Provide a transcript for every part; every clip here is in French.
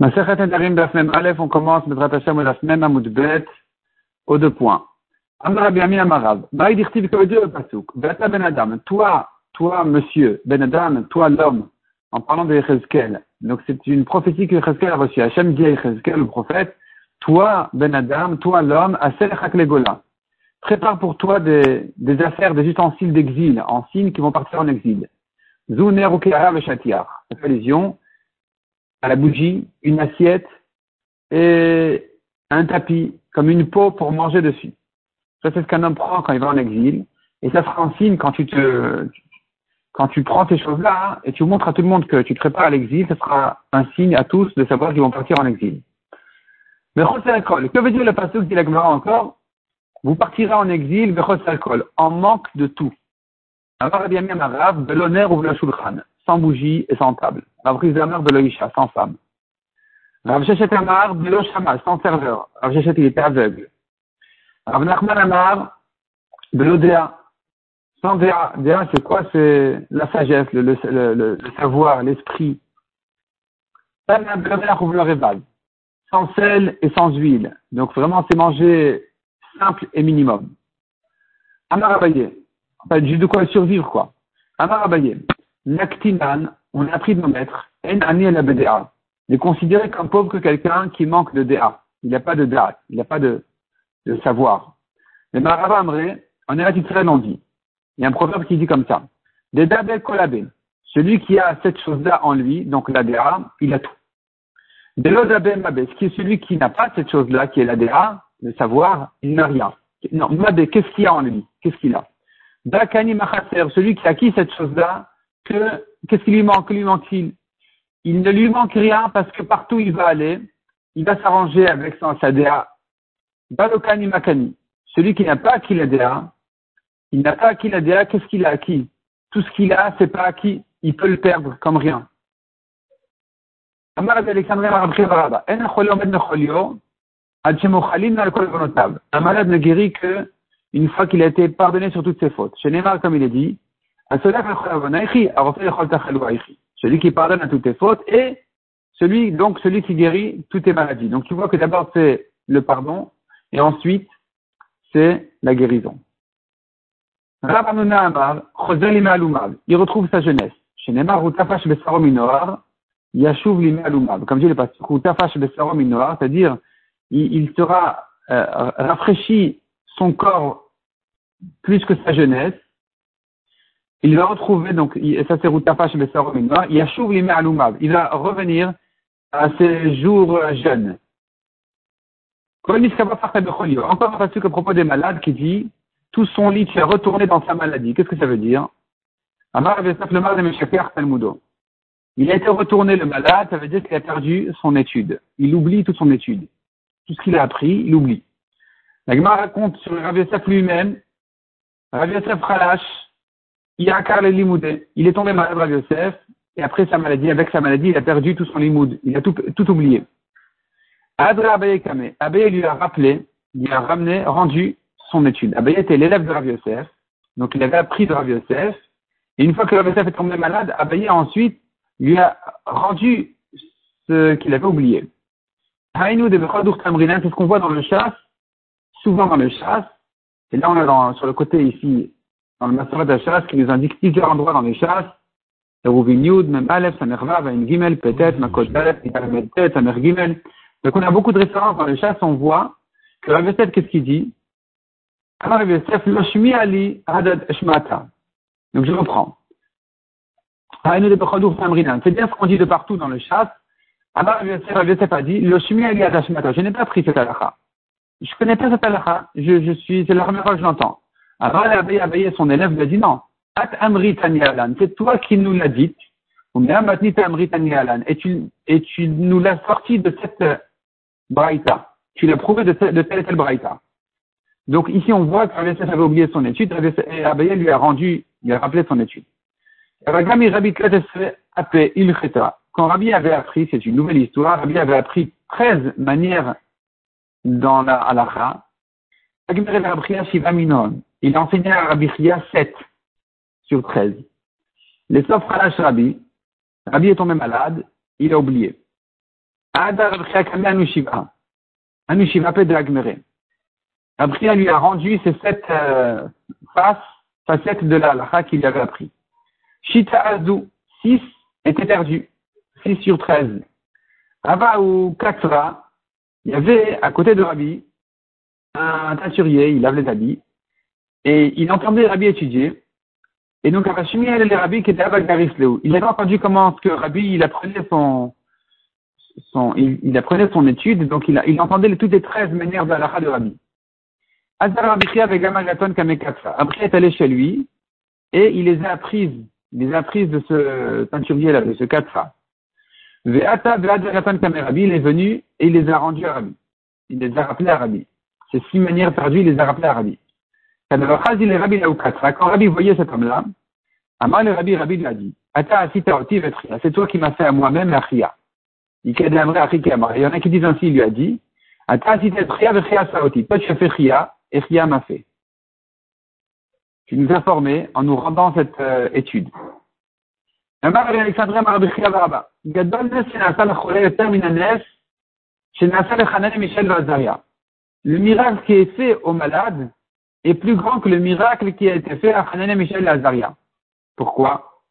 on commence aux deux points. Toi, toi, monsieur, Ben Adam, toi, l'homme, en parlant de Yechezkel. Donc c'est une prophétie que Yechezkel a reçue. Hachem dit à Yechezkel, le prophète, toi, Ben Adam, toi, l'homme, Asel Chaklegola. Prépare pour toi des, des affaires, des ustensiles d'exil, en signe qui vont partir en exil. Zouner ou. Ça fait à la bougie, une assiette et un tapis, comme une peau pour manger dessus. Ça, c'est ce qu'un homme prend quand il va en exil. Et ça sera un signe quand tu prends ces choses-là et tu montres à tout le monde que tu te prépares à l'exil, ce sera un signe à tous de savoir qu'ils vont partir en exil. Mais. Que veut dire le passage dit la encore? Vous partirez en exil, alcool, en manque de tout. Alors, bien même arabe, l'honneur ou le shulchan sans bougie et sans table. Rav Rizamar de Loïcha, sans femme. Rav Shechet Amar de Shama, sans serveur. Rav Shechet, il était aveugle. Rav Nachman Amar de l'Odéa, sans Déa. Déa, c'est quoi? C'est la sagesse, le, le, le, le savoir, l'esprit. Sans sel et sans huile. Donc vraiment, c'est manger simple et minimum. Amar Abaye. Juste de quoi survivre, quoi. Amar Abaye. Naktinan, on a appris de nos maîtres, en ani la BDA, est considéré comme pauvre que quelqu'un qui manque de DA. Il n'a pas de DA, il n'a pas de, savoir. Mais Marava Amré, en Eretz Israël, on dit, il y a un proverbe qui dit comme ça, Dedabe Kolabe, celui qui a cette chose-là en lui, donc la DA, il a tout. Delodabe Mabe, ce qui est celui qui n'a pas cette chose-là, qui est la DA, le savoir, il n'a rien. Non, Mabe, qu'est-ce qu'il a en lui? Qu'est-ce qu'il a? Dakani Machaser, celui qui a acquis cette chose-là, que qu'est-ce qui lui manque lui manque-t-il? Il ne lui manque rien parce que partout il va aller, il va s'arranger avec son, sa. Balokani Makani. Celui qui n'a pas acquis la DA, il n'a pas acquis la qu'est-ce qu'il a acquis? Tout ce qu'il a, c'est pas acquis. Il peut le perdre comme rien. Malade ne guérit que une fois qu'il a été pardonné sur toutes ses fautes. Chez Neymar, comme il est dit, celui qui pardonne à toutes tes fautes et celui, donc, celui qui guérit toutes tes maladies. Donc, tu vois que d'abord, c'est le pardon et ensuite, c'est la guérison. Il retrouve sa jeunesse. Comme dit le pasteur, c'est-à-dire, il, sera euh, rafraîchi son corps plus que sa jeunesse, il va retrouver, donc, et ça c'est Routafash Yashuv Lime Alumav. Il va revenir à ses jours jeunes. Encore un passage à propos des malades qui dit, tout son lit est retourné dans sa maladie. Qu'est-ce que ça veut dire? Il a été retourné le malade, ça veut dire qu'il a perdu son étude. Il oublie toute son étude. Tout ce qu'il a appris, il oublie. La Gemara raconte sur Rav Yosef lui-même, Rav Yosef Khalash, il est tombé malade, Rav Yosef, et après sa maladie, avec sa maladie, il a perdu tout son limoud. Il a tout, oublié. Adra Abaye Kame. Abaye lui a rappelé, il a ramené, rendu son étude. Abaye était l'élève de Rav Yosef, donc il avait appris de Rav Yosef, et une fois que Rav Yosef est tombé malade, Abaye ensuite lui a rendu ce qu'il avait oublié. Haïnou de c'est ce qu'on voit dans le chasse, souvent dans le chasse, et là on est dans, sur le côté ici, dans le Masoret de chasse qui nous indique plusieurs endroits dans les chasses. Même. Donc on a beaucoup de références dans les chasses, on voit que Rav Yosef, qu'est-ce qu'il dit? Rav Yosef, Loshmi Ali, Hadad Eshmata. Donc je reprends. C'est bien ce qu'on dit de partout dans le chasse. Alors Rav Yosef a dit, Loshmi Ali, Hadad Eshmata. Je n'ai pas pris cette halakha. Je connais pas cette halakha. Je suis, c'est la première fois que je l'entends. Son élève, lui a dit non. At C'est toi qui nous l'as dit. Et tu, et tu nous l'as sorti de cette euh, braïta. Tu l'as prouvé de, de telle et telle braïta. Donc ici, on voit qu'Abaye avait oublié son étude, et Abaye lui a rendu, il a rappelé son étude. Quand Rabbi avait appris, c'est une nouvelle histoire, Rabbi avait appris 13 manières dans la halakha. Il a enseigné à Rabbi Chia 7 sur 13. Les sauf Rabbi, Rabbi est tombé malade, il a oublié. Ada Rabchia Kame Anushiva. Anushiva de Agmere. Rabchia lui a rendu ces sept euh, faces, facettes de la halakha qu'il avait appris. Shita Azu, 6 étaient perdus. 6 sur 13. Rabba ou Katra, il y avait à côté de Rabbi un teinturier, il lave les habits, et il entendait Rabbi étudier. Et donc, Rabbi elle les Rabbi qui était à Il avait entendu comment que Rabbi, il apprenait son, son il, apprenait son étude, donc il, il entendait toutes les 13 manières de la de Rabbi. Après, il est allé chez lui, et il les a apprises, il les a apprises de ce teinturier-là, de ce Katra. Ve'ata ve'adratan Kamerabi, il est venu et il les a rendus à Rabbi. Il les a rappelés à Rabbi. Ces six manières perdues, il les a rappelés à Rabbi. Quand Rabbi voyait cet homme-là, Amal le Rabbi, Rabbi lui a dit, c'est toi qui m'as fait à moi-même la Chia. Il y en a qui disent ainsi, il lui a dit, toi tu as fait Chia, et Chia m'a fait. Tu nous as formés en nous rendant cette euh, étude. Le miracle qui est fait aux malades, est plus grand que le miracle qui a été fait à Hanan et Michel et Azaria. Pourquoi?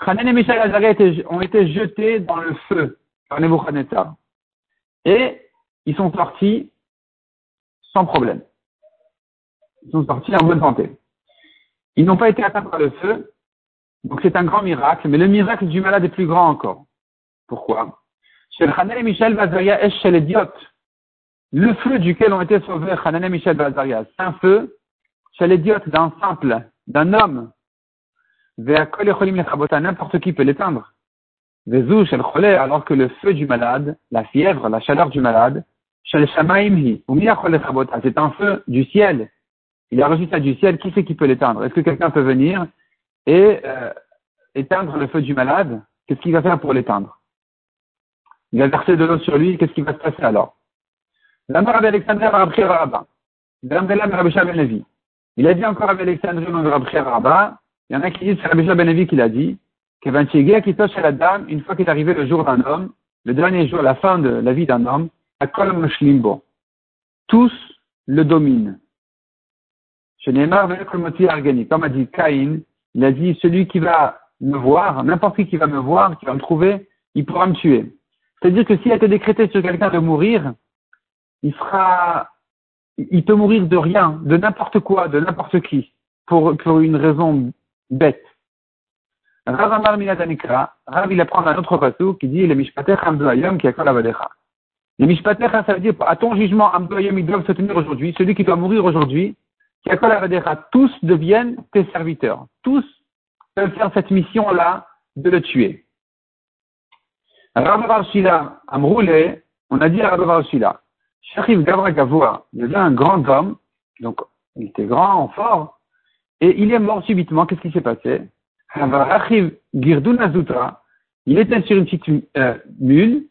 Hanan et Michel et Azaria ont été jetés dans le feu par Nebuchadnezzar. Et ils sont sortis sans problème. Ils sont sortis en bonne santé. Ils n'ont pas été atteints par le feu, donc c'est un grand miracle, mais le miracle du malade est plus grand encore. Pourquoi? Chez et Michel Vazaria est chez l'idiote. Le feu duquel ont été sauvés Hanan et Michel Vazaria, c'est un feu chez l'idiote d'un simple, d'un homme. N'importe qui peut l'éteindre. Alors que le feu du malade, la fièvre, la chaleur du malade, c'est un feu du ciel. Il a reçu ça du ciel. Qui c'est qui peut l'éteindre? Est-ce que quelqu'un peut venir et euh, éteindre le feu du malade, qu'est-ce qu'il va faire pour l'éteindre? Il va verser de l'eau sur lui, qu'est-ce qui va se passer alors? L'Amar Rabbi Alexandre Rabbi Rabba. Ben il a dit encore Rabbi Alexandre Rabbi Rabba, il y en a qui disent c'est Rabbi Benevi qui l'a dit, à la dame, une fois qu'il est arrivé le jour d'un homme, le dernier jour, la fin de la vie d'un homme, à Kol Tous le dominent. Comme a dit Caïn, il a dit, celui qui va me voir, n'importe qui qui va me voir, qui va me trouver, il pourra me tuer. C'est-à-dire que s'il a été décrété sur quelqu'un de mourir, il sera, il peut mourir de rien, de n'importe quoi, de n'importe qui, pour, pour une raison bête. Rav Amar Minatanikra, Rav il apprend un autre passage qui dit, les mishpater Ayom qui a Les mishpater, ça veut dire, à ton jugement, Ayom, ils doivent se tenir aujourd'hui, celui qui doit mourir aujourd'hui, tous deviennent tes serviteurs. Tous peuvent faire cette mission-là de le tuer. Rav Shila, Amroulé, on a dit à Rav Shila, Sharif Gavra Gavoa, il un grand homme, donc il était grand, fort, et il est mort subitement. Qu'est-ce qui s'est passé? Il était sur une petite euh, mule,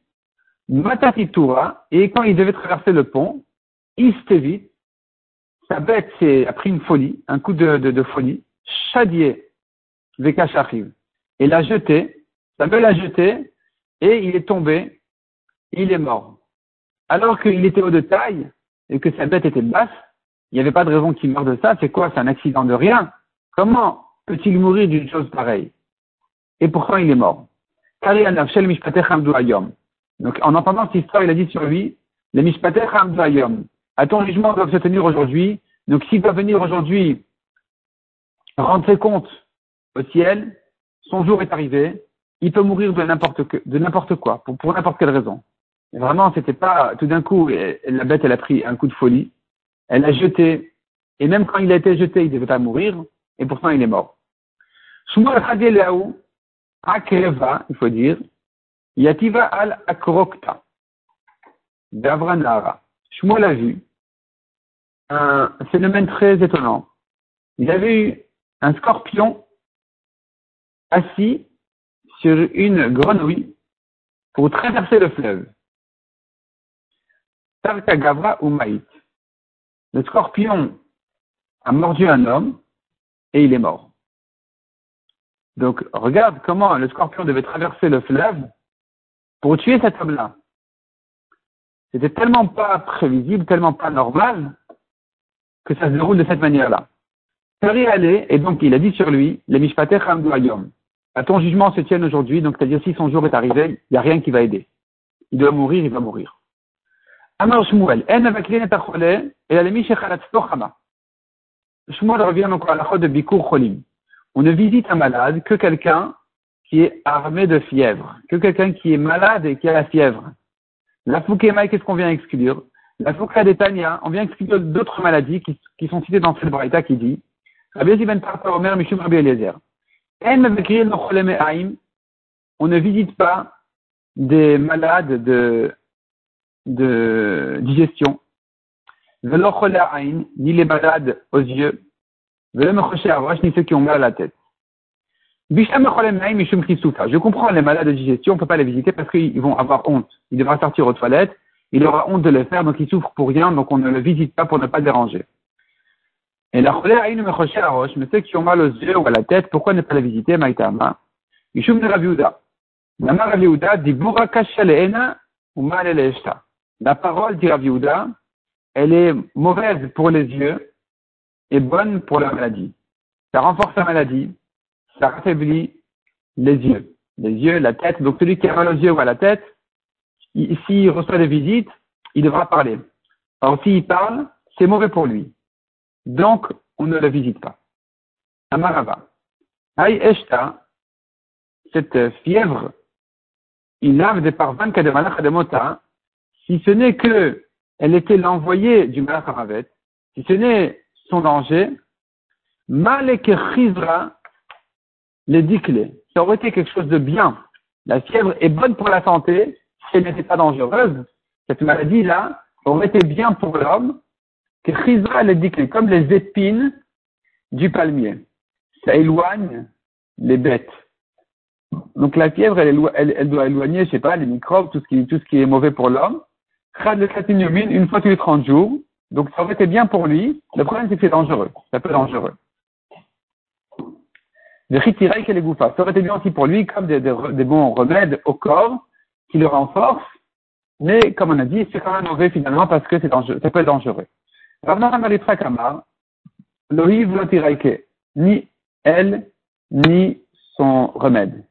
Matatitura, et quand il devait traverser le pont, Istevit, sa bête a pris une folie, un coup de, de, de folie, Shadier, et l'a jeté, sa bête l'a jeté, et il est tombé, il est mort. Alors qu'il était haut de taille, et que sa bête était basse, il n'y avait pas de raison qu'il meure de ça, c'est quoi, c'est un accident de rien. Comment peut-il mourir d'une chose pareille? Et pourtant il est mort. Donc en entendant cette histoire, il a dit sur lui, les mishpater ayom, à ton jugement doivent se tenir aujourd'hui. Donc s'il doit venir aujourd'hui rendre ses comptes au ciel, son jour est arrivé, il peut mourir de n'importe quoi, pour n'importe quelle raison. Vraiment, c'était pas tout d'un coup, la bête, elle a pris un coup de folie, elle a jeté, et même quand il a été jeté, il devait pas mourir, et pourtant il est mort. Shmuel Akreva, il faut dire, Yativa al Akrokta, d'Avranara. Shmuel a vu un phénomène très étonnant. Il avait eu un scorpion assis sur une grenouille pour traverser le fleuve. Ou Maït. Le scorpion a mordu un homme et il est mort. Donc, regarde comment le scorpion devait traverser le fleuve pour tuer cet homme-là. C'était tellement pas prévisible, tellement pas normal, que ça se déroule de cette manière-là. Paris allait, et donc il a dit sur lui, les mishpater ayom. À ton jugement se tienne aujourd'hui, donc c'est-à-dire si son jour est arrivé, il n'y a rien qui va aider. Il doit mourir, il va mourir. Amar Shmuel, en avec et la lemi Shmuel revient donc à la de Bikur Cholim. On ne visite un malade que quelqu'un qui est armé de fièvre, que quelqu'un qui est malade et qui a la fièvre. La Foukémaï, qu'est-ce qu'on vient exclure La Fouka Tanya, on vient exclure d'autres maladies qui, qui, sont citées dans cette braïta qui dit Rabbi ben Tarta Omer Mishum Rabbi Eliezer. On ne visite pas des malades de, de digestion. Ni les malades aux yeux. Ni ceux qui ont mal à la tête. Je comprends les malades de digestion, on ne peut pas les visiter parce qu'ils vont avoir honte. Il devra sortir aux toilettes, il aura honte de le faire, donc il souffre pour rien, donc on ne le visite pas pour ne pas déranger. Et la mais ceux qui ont mal aux yeux ou à la tête, pourquoi ne pas les visiter, Maïtama? Mishum de Raviuda. Nama Raviuda dit ou mal La parole dit Raviuda, elle est mauvaise pour les yeux et bonne pour la maladie. Ça renforce la maladie, ça affaiblit les yeux. Les yeux, la tête. Donc celui qui a mal aux yeux ou à la tête, s'il reçoit des visites, il devra parler. Alors s'il parle, c'est mauvais pour lui. Donc, on ne le visite pas. Amarava. Aïe Eshta, cette fièvre, il lave des parvans de malach de mota, si ce n'est que elle était l'envoyée du malach si ce n'est son danger, malek chizra les diclés. Ça aurait été quelque chose de bien. La fièvre est bonne pour la santé si elle n'était pas dangereuse. Cette maladie-là aurait été bien pour l'homme que Chizra les diclés, comme les épines du palmier. Ça éloigne les bêtes. Donc la fièvre, elle, doit éloigner, je sais pas, les microbes, tout ce qui est mauvais pour l'homme. Une fois tous les 30 jours. Donc ça aurait été bien pour lui. Le problème, c'est que c'est dangereux. Ça peut être dangereux. Le chitirai que les Ça aurait été bien aussi pour lui comme des, des, bons remèdes au corps qui le renforcent. Mais comme on a dit, c'est quand même mauvais finalement parce que c'est dangereux, ça peut être dangereux. Ni elle, ni son remède.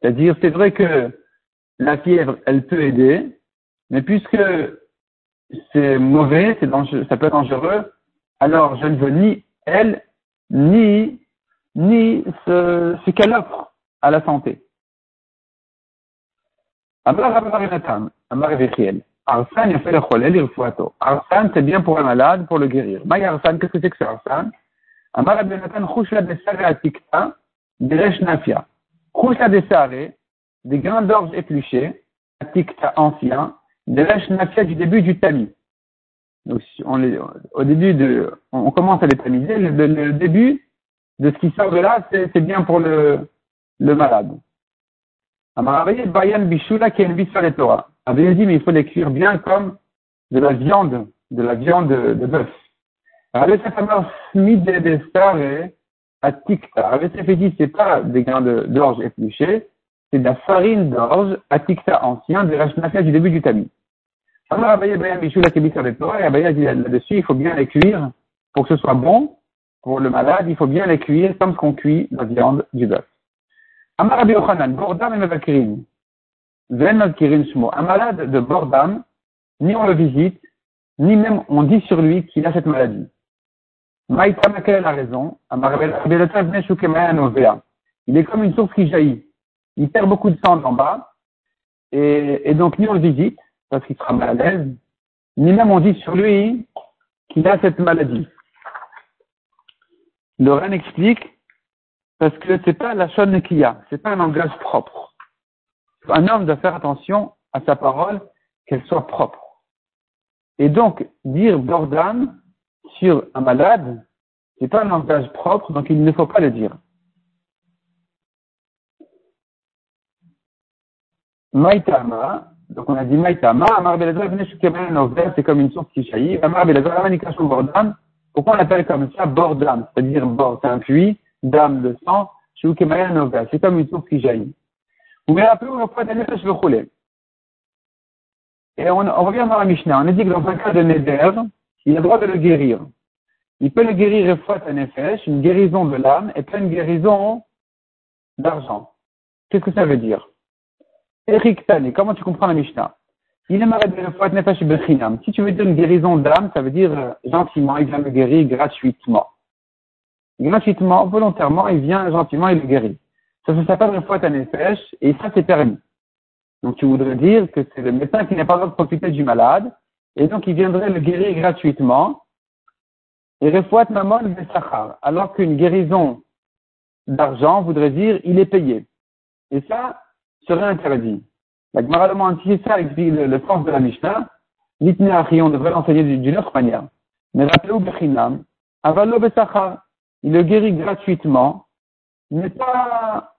C'est-à-dire, c'est vrai que la fièvre, elle peut aider, mais puisque c'est mauvais, c'est dangereux, ça peut être dangereux, alors je ne veux ni elle, ni ni ce, ce qu'elle offre à la santé. Arsan, Arsan, c'est bien pour un malade, pour le guérir. Maï Arsan, qu'est-ce que c'est que c'est Arsan? Amar Abinatan, Chouchla de Sare Atikta, Deresh Nafia. Chouchla de Sare, des grains d'orge épluchés, Atikta ancien, Deresh Nafia du début du tamis. Donc, on au début de, on commence à les tamiser, le, début, de ce qui sort de là, c'est bien pour le, le malade. Bayan Bishula qui est sur les Torah. Dit, mais il faut les cuire bien comme de la viande, de la viande de, bœuf. Avec sa fameuse smid de stare à tikta. Avec ses dit, c'est pas des grains d'orge épluchés, c'est de la farine d'orge à tikta ancien, de la du début du tamis. Là-dessus, il faut bien les cuire pour que ce soit bon, pour le malade, il faut bien les cuire comme ce qu'on cuit la viande du bœuf. Amar Bordam et Mevakirin. Ven Shmo. Un malade de Bordam, ni on le visite, ni même on dit sur lui qu'il a cette maladie. Maïtama, quelle est la raison? Il est comme une source qui jaillit. Il perd beaucoup de sang en bas, et, et donc ni on le visite, parce qu'il sera mal à l'aise, ni même on dit sur lui qu'il a cette maladie. Le explique parce que c'est pas la chaîne qu'il y a, c'est pas un langage propre. Un homme doit faire attention à sa parole, qu'elle soit propre. Et donc, dire Bordan sur un malade, c'est pas un langage propre, donc il ne faut pas le dire. Maïtama, donc on a dit Maïtama, Amar c'est comme une source qui jaillit. Amar Bordan, pourquoi on appelle comme ça bordam? C'est-à-dire bord, c'est un puits, dame de sang, c'est comme une source qui jaillit. Vous me rappelez, on va le nefesh Et on, on revient dans la Mishnah. On a dit que dans un cas de Neder, il a le droit de le guérir. Il peut le guérir et fois effet, une guérison de l'âme, et pas une guérison d'argent. Qu'est-ce que ça veut dire? Eric Tani, comment tu comprends la Mishnah? Il de. Si tu veux dire une guérison d'âme, ça veut dire euh, gentiment, il vient le guérir gratuitement. Gratuitement, volontairement, il vient gentiment et le guérit. Ça, ça s'appelle une fois nefesh, et ça c'est permis. Donc tu voudrais dire que c'est le médecin qui n'a pas le droit de profiter du malade, et donc il viendrait le guérir gratuitement. Et refouat mamon. Alors qu'une guérison d'argent voudrait dire il est payé. Et ça serait interdit. La Gemara demande si ça explique le, sens de la Mishnah. L'itne on devrait l'enseigner d'une autre manière. Mais rappelez-vous bechinam, avalo. Il le guérit gratuitement, mais pas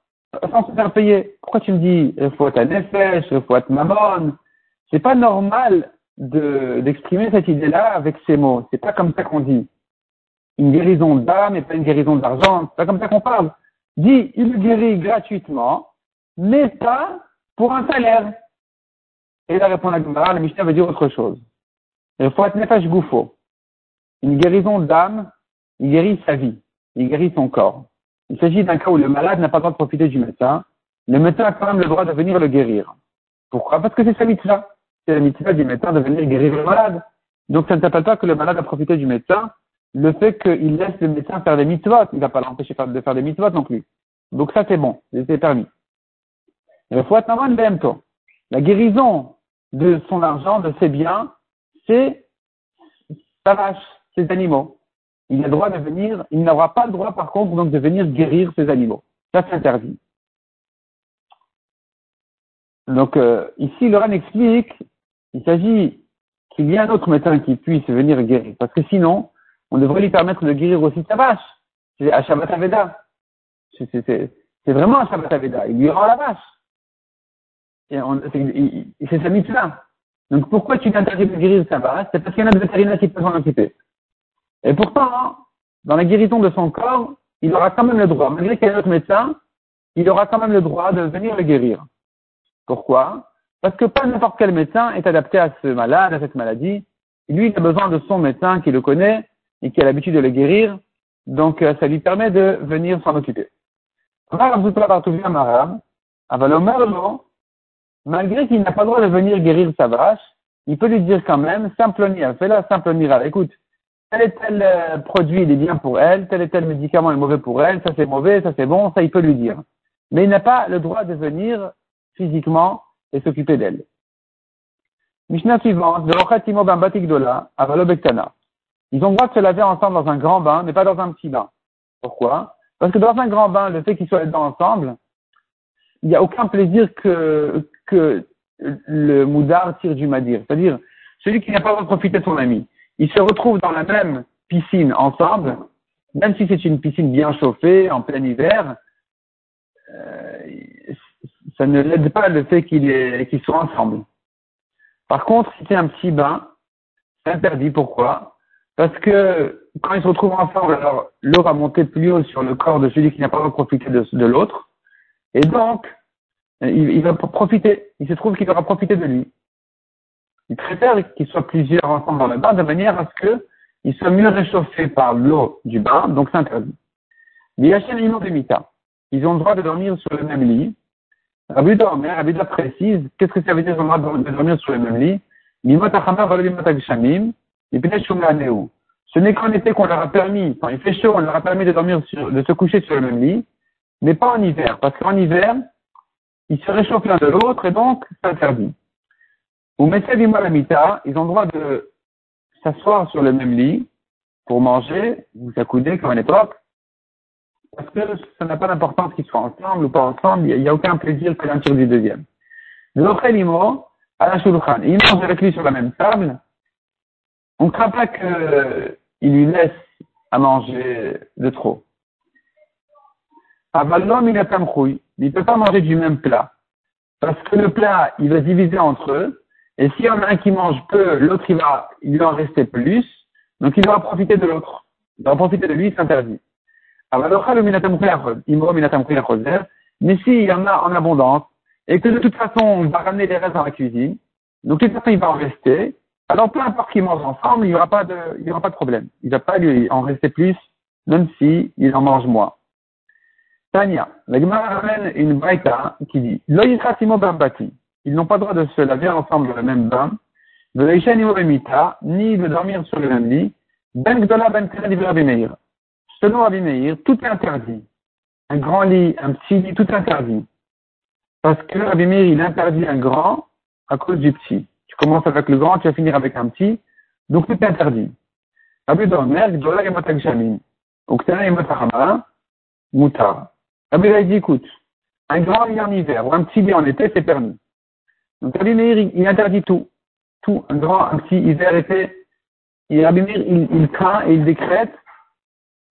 sans se faire payer. Pourquoi tu me dis refouat nefesh, refouat mamon? C'est pas normal d'exprimer cette idée-là avec ces mots. C'est pas comme ça qu'on dit. Une guérison d'âme et pas une guérison d'argent. C'est pas comme ça qu'on parle. Dit, il guérit gratuitement, mais pas pour un salaire. Et là répond la Gemara, la Mishnah veut dire autre chose. Il faut être nefesh goufo. Une guérison d'âme, il guérit sa vie. Il guérit son corps. Il s'agit d'un cas où le malade n'a pas le droit de profiter du médecin. Le médecin a quand même le droit de venir le guérir. Pourquoi? Parce que c'est sa mitzvah c'est la mitzvah du médecin de venir guérir le malade. Donc ça ne s'appelle pas que le malade a profité du médecin, le fait qu'il laisse le médecin faire des mitzvot, il ne va pas l'empêcher de faire des mitzvot non plus. Donc ça c'est bon, c'est permis. La guérison de son argent, de ses biens, c'est sa vache, ses animaux. Il a le droit de venir, il n'aura pas le droit par contre donc de venir guérir ses animaux. Ça c'est interdit. Donc euh, ici, Laurent explique il s'agit qu'il y ait un autre médecin qui puisse venir guérir. Parce que sinon, on devrait lui permettre de guérir aussi sa vache. C'est à Shabbat Aveda. C'est vraiment un Shabbat Aveda. Il lui rend la vache. C'est sa mitzvah. Donc pourquoi tu t'interdis de guérir vache C'est parce qu'il y en a des vétérinaires qui peuvent s'en occuper. Et pourtant, dans la guérison de son corps, il aura quand même le droit, malgré qu'il y ait un autre médecin, il aura quand même le droit de venir le guérir. Pourquoi? Parce que pas n'importe quel médecin est adapté à ce malade, à cette maladie. Lui, il a besoin de son médecin qui le connaît et qui a l'habitude de le guérir. Donc, euh, ça lui permet de venir s'en occuper. Malgré qu'il n'a pas le droit de venir guérir sa vache, il peut lui dire quand même, simple fais-la simple miracle. Écoute, tel et tel euh, produit, il est bien pour elle, tel et tel médicament est mauvais pour elle, ça c'est mauvais, ça c'est bon, ça il peut lui dire. Mais il n'a pas le droit de venir physiquement et s'occuper d'elle. Mishnah suivante, Ils ont le droit de se laver ensemble dans un grand bain, mais pas dans un petit bain. Pourquoi? Parce que dans un grand bain, le fait qu'ils soient dedans ensemble, il n'y a aucun plaisir que, que le moudar tire du madir. C'est-à-dire, celui qui n'a pas profité de son ami, il se retrouve dans la même piscine ensemble, même si c'est une piscine bien chauffée, en plein hiver, euh, ça ne l'aide pas le fait qu'ils soient ensemble. Par contre, si c'est un petit bain, c'est interdit. Pourquoi? Parce que quand ils se retrouvent ensemble, alors l'eau va monter plus haut sur le corps de celui qui n'a pas profité de, de l'autre. Et donc, il, il, va profiter. Il se trouve qu'il aura profité de lui. Il préfère qu'ils soient plusieurs ensemble dans le bain de manière à ce qu'ils soient mieux réchauffés par l'eau du bain, donc c'est interdit. Les Ils ont le droit de dormir sur le même lit, Rabbi Dormer, Rabbi précise, qu'est-ce que ça veut dire de dormir sur le même lit? Ce n'est qu'en été qu'on leur a permis, quand il fait chaud, on leur a permis de dormir de se coucher sur le même lit, mais pas en hiver, parce qu'en hiver, ils se réchauffent l'un de l'autre et donc c'est interdit. Ou mita, ils ont le droit de s'asseoir sur le même lit pour manger, vous accouder comme à l'époque, parce que ça n'a pas d'importance qu'ils soient ensemble ou pas ensemble, il n'y a, aucun plaisir que l'un du deuxième. L'autre limo, à la shulchan, il mange avec lui sur la même table, on ne craint pas qu'il lui laisse à manger de trop. Avalom, il a il ne peut pas manger du même plat. Parce que le plat, il va diviser entre eux, et s'il y en a un qui mange peu, l'autre, il va, il va en rester plus, donc il va profiter de l'autre. Il va profiter de lui, c'est interdit. Mais s'il y en a en abondance, et que de toute façon on va ramener les restes dans la cuisine, Donc, de toute façon, il va en rester. Alors, peu importe qu'ils mangent ensemble, il n'y aura pas de, il aura pas de problème. Il ne va pas lui en rester plus, même si il en mange moins. Tania, la Gemara ramène une braïta qui dit. Ils n'ont pas le droit de se laver ensemble dans le même bain, ni de dormir sur le même lit, ben gdola ben. Selon Rabbi Meir, tout est interdit. Un grand lit, un petit lit, tout est interdit. Parce que Rabbi Meir, il interdit un grand à cause du petit. Tu commences avec le grand, tu vas finir avec un petit, donc tout est interdit. Rabbi Domer, gdola et. Donc, c'est un moutar. Rabbi il dit, écoute, un grand lit en hiver ou un petit lit en été, c'est permis. Donc Rabbi Meir, il, interdit tout. Tout, un grand, un petit, hiver, été. Et Rabbi Meir, il, il craint et il décrète,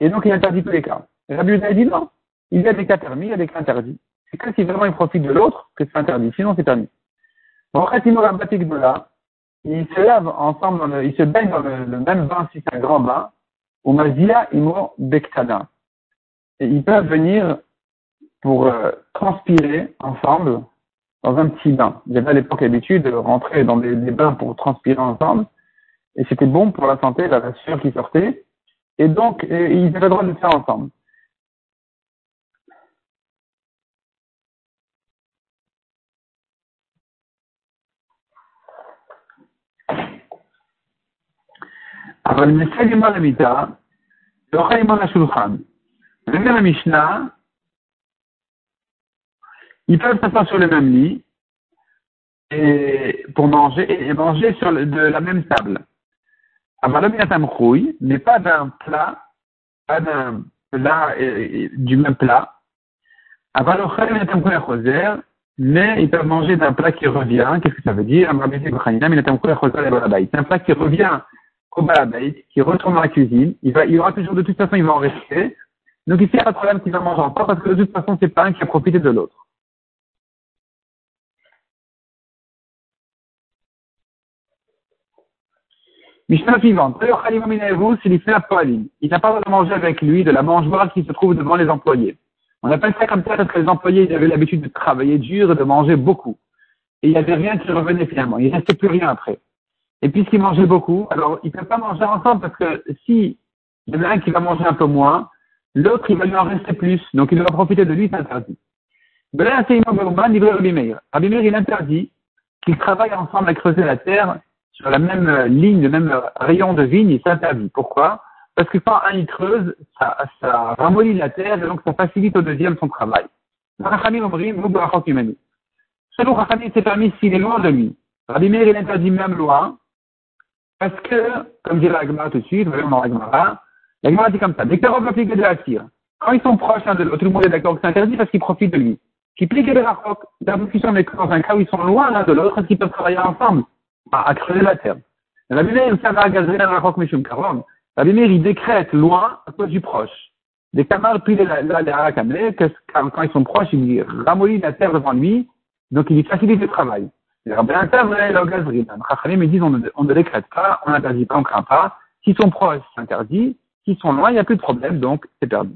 et donc il interdit tous les cas. Rabbi Yehuda dit non, il y a des cas permis, il y a des cas interdits. C'est que si vraiment il profite de l'autre que c'est interdit, sinon c'est permis. Bon, après, de là, ils se lavent ensemble, ils se baignent dans le, même bain si c'est un grand bain, au Mazia Imo Bektana. Et ils peuvent venir pour euh, transpirer ensemble dans un petit bain. Il y avait à l'époque l'habitude de rentrer dans des, bains pour transpirer ensemble. Et c'était bon pour la santé, la sueur qui sortait. Et donc, euh, ils avaient le droit de le faire ensemble. Alors, le message du Malamita, le Raïman Ashulchan, le Mishnah, ils peuvent s'asseoir sur le même lit et pour manger et manger sur de la même table. N'est pas d'un plat, pas d'un plat du même plat. mais ils peuvent manger d'un plat qui revient. Qu'est-ce que ça veut dire? C'est un plat qui revient au balabait, qui retourne dans la cuisine. Il y aura toujours, de toute façon, il va en rester. Donc ici, il n'y a pas de problème qu'il va manger encore parce que de toute façon, c'est pas un qui a profité de l'autre. Mishnah suivante. Il n'a pas le droit de manger avec lui de la mangeoire qui se trouve devant les employés. On appelle ça comme ça parce que les employés avaient l'habitude de travailler dur et de manger beaucoup. Et il n'y avait rien qui revenait finalement. Il ne restait plus rien après. Et puisqu'ils mangeaient beaucoup, alors ils ne peuvent pas manger ensemble parce que si il y en a un qui va manger un peu moins, l'autre il va lui en rester plus. Donc il va profiter de lui, c'est interdit. Rabbi Meir, il interdit qu'ils travaillent ensemble à creuser la terre sur la même euh, ligne, le même rayon de vigne, il s'interdit. Pourquoi? Parce que quand un y creuse, ça, ça ramollit la terre et donc ça facilite au deuxième son travail. Selon Rachamim, c'est permis s'il est loin de lui. Rabbi Meir, il interdit même loin, parce que, comme dit l'Agma tout de suite, voyons dans l'Agmara, l'Agmara dit comme ça, dès que l'applique de la tire, quand ils sont proches l'un de l'autre, tout le monde est d'accord que c'est interdit parce qu'ils profitent de lui. Qui plique les rachok, dans un cas où ils sont loin l'un de l'autre, est-ce qu'ils peuvent travailler ensemble à, creuser la terre. Rabbi Meir, la. Rabbi Meir, il décrète loin à cause du proche. Des camarades, puis les harakamle, quand ils sont proches, il ramollit la terre devant lui, donc il facilite le travail. Les rabbins ils disent on ne décrète pas, on n'interdit pas, on ne craint pas. S'ils sont proches, c'est interdit. S'ils sont loin, il n'y a plus de problème, donc c'est perdu.